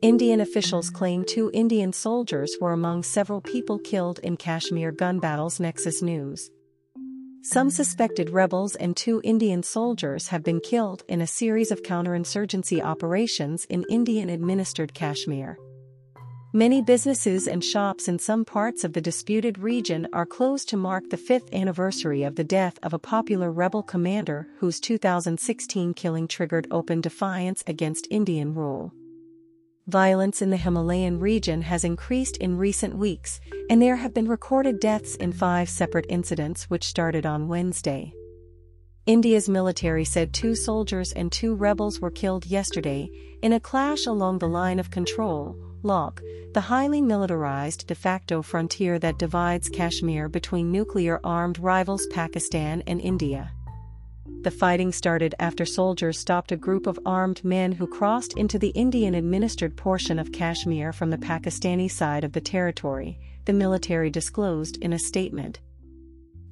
Indian officials claim two Indian soldiers were among several people killed in Kashmir gun battles Nexus News. Some suspected rebels and two Indian soldiers have been killed in a series of counterinsurgency operations in Indian-administered Kashmir. Many businesses and shops in some parts of the disputed region are closed to mark the fifth anniversary of the death of a popular rebel commander whose 2016 killing triggered open defiance against Indian rule. Violence in the Himalayan region has increased in recent weeks, and there have been recorded deaths in five separate incidents which started on Wednesday. India's military said two soldiers and two rebels were killed yesterday in a clash along the line of control, Ladakh, the highly militarized de facto frontier that divides Kashmir between nuclear-armed rivals Pakistan and India. The fighting started after soldiers stopped a group of armed men who crossed into the Indian-administered portion of Kashmir from the Pakistani side of the territory, the military disclosed in a statement.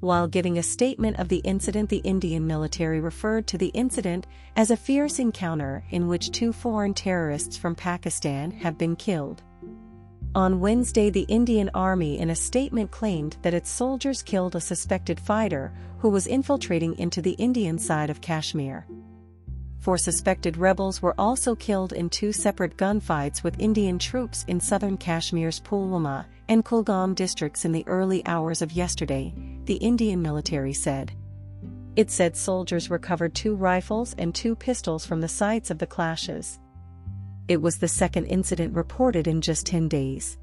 While giving a statement of the incident the Indian military referred to the incident as a fierce encounter in which two foreign terrorists from Pakistan have been killed. On Wednesday the Indian Army in a statement claimed that its soldiers killed a suspected fighter who was infiltrating into the Indian side of Kashmir. Four suspected rebels were also killed in two separate gunfights with Indian troops in southern Kashmir's Pulwama and Kulgam districts in the early hours of yesterday, the Indian military said. It said soldiers recovered two rifles and two pistols from the sites of the clashes. It was the second incident reported in just 10 days.